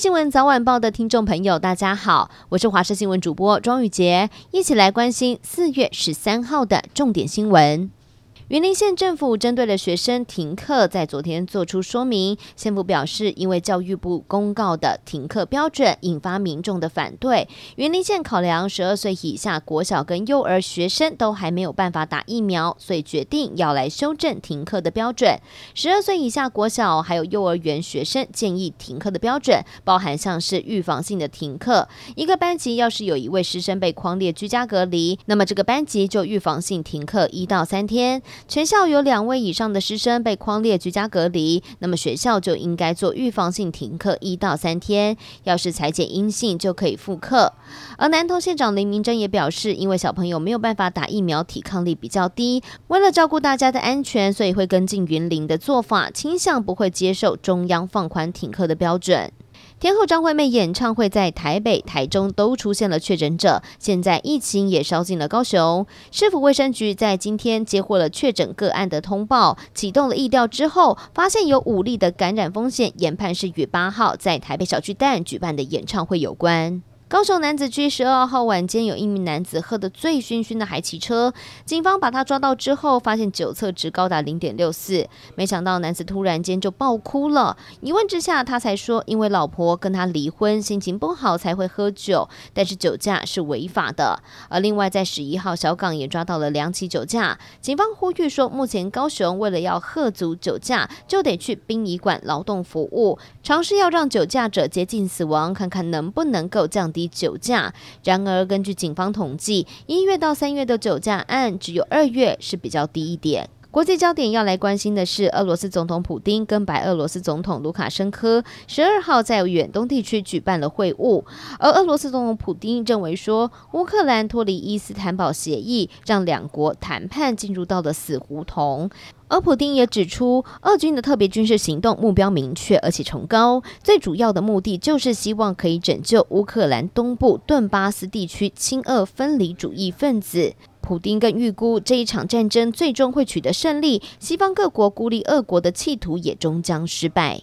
新闻早晚报的听众朋友，大家好，我是华视新闻主播庄宇洁，一起来关心四月十三号的重点新闻。云林县政府针对了学生停课，在昨天做出说明。县府表示，因为教育部公告的停课标准引发民众的反对，云林县考量十二岁以下国小跟幼儿学生都还没有办法打疫苗，所以决定要来修正停课的标准。十二岁以下国小还有幼儿园学生建议停课的标准，包含像是预防性的停课，一个班级要是有一位师生被框列居家隔离，那么这个班级就预防性停课一到三天。全校有两位以上的师生被框列居家隔离，那么学校就应该做预防性停课一到三天。要是采检阴性，就可以复课。而南投县长林明珍也表示，因为小朋友没有办法打疫苗，抵抗力比较低，为了照顾大家的安全，所以会跟进云林的做法，倾向不会接受中央放宽停课的标准。天后张惠妹演唱会在台北、台中都出现了确诊者，现在疫情也烧进了高雄。市府卫生局在今天接获了确诊个案的通报，启动了疫调之后，发现有五例的感染风险，研判是与八号在台北小巨蛋举办的演唱会有关。高雄男子区十二号晚间，有一名男子喝得醉醺醺的还骑车，警方把他抓到之后，发现酒测值高达零点六四，没想到男子突然间就爆哭了。一问之下，他才说因为老婆跟他离婚，心情不好才会喝酒，但是酒驾是违法的。而另外在十一号小港也抓到了两起酒驾，警方呼吁说，目前高雄为了要喝足酒驾，就得去殡仪馆劳动服务，尝试要让酒驾者接近死亡，看看能不能够降低。酒驾。然而，根据警方统计，一月到三月的酒驾案，只有二月是比较低一点。国际焦点要来关心的是，俄罗斯总统普丁跟白俄罗斯总统卢卡申科十二号在远东地区举办了会晤，而俄罗斯总统普丁认为说，乌克兰脱离伊斯坦堡协议，让两国谈判进入到了死胡同。而普丁也指出，俄军的特别军事行动目标明确而且崇高，最主要的目的就是希望可以拯救乌克兰东部顿巴斯地区亲俄分离主义分子。普丁更预估这一场战争最终会取得胜利，西方各国孤立俄国的企图也终将失败。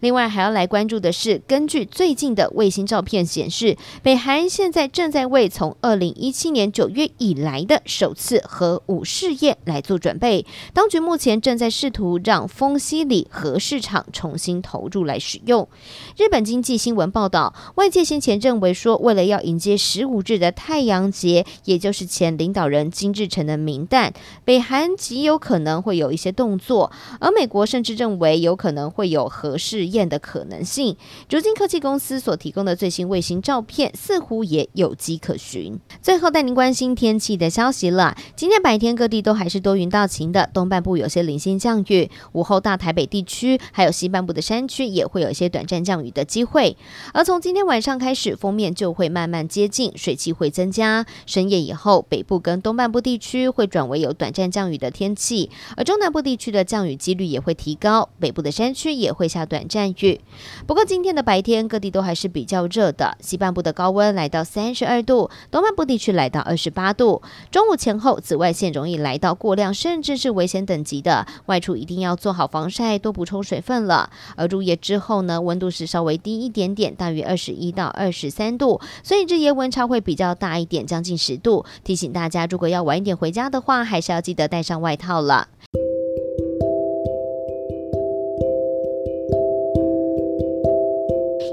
另外还要来关注的是，根据最近的卫星照片显示，北韩现在正在为从二零一七年九月以来的首次核武试验来做准备。当局目前正在试图让丰溪里核市场重新投入来使用。日本经济新闻报道，外界先前认为说，为了要迎接十五日的太阳节，也就是前领导人金日成的冥诞，北韩极有可能会有一些动作，而美国甚至认为有可能会有核试验的可能性，如今科技公司所提供的最新卫星照片似乎也有迹可循。最后带您关心天气的消息了。今天白天各地都还是多云到晴的，东半部有些零星降雨，午后大台北地区还有西半部的山区也会有一些短暂降雨的机会。而从今天晚上开始，锋面就会慢慢接近，水汽会增加。深夜以后，北部跟东半部地区会转为有短暂降雨的天气，而中南部地区的降雨几率也会提高，北部的山区也会下短暂。降雨。不过今天的白天各地都还是比较热的，西半部的高温来到三十二度，东半部地区来到二十八度。中午前后紫外线容易来到过量，甚至是危险等级的，外出一定要做好防晒，多补充水分了。而入夜之后呢，温度是稍微低一点点，大约二十一到二十三度，所以日夜温差会比较大一点，将近十度。提醒大家，如果要晚一点回家的话，还是要记得带上外套了。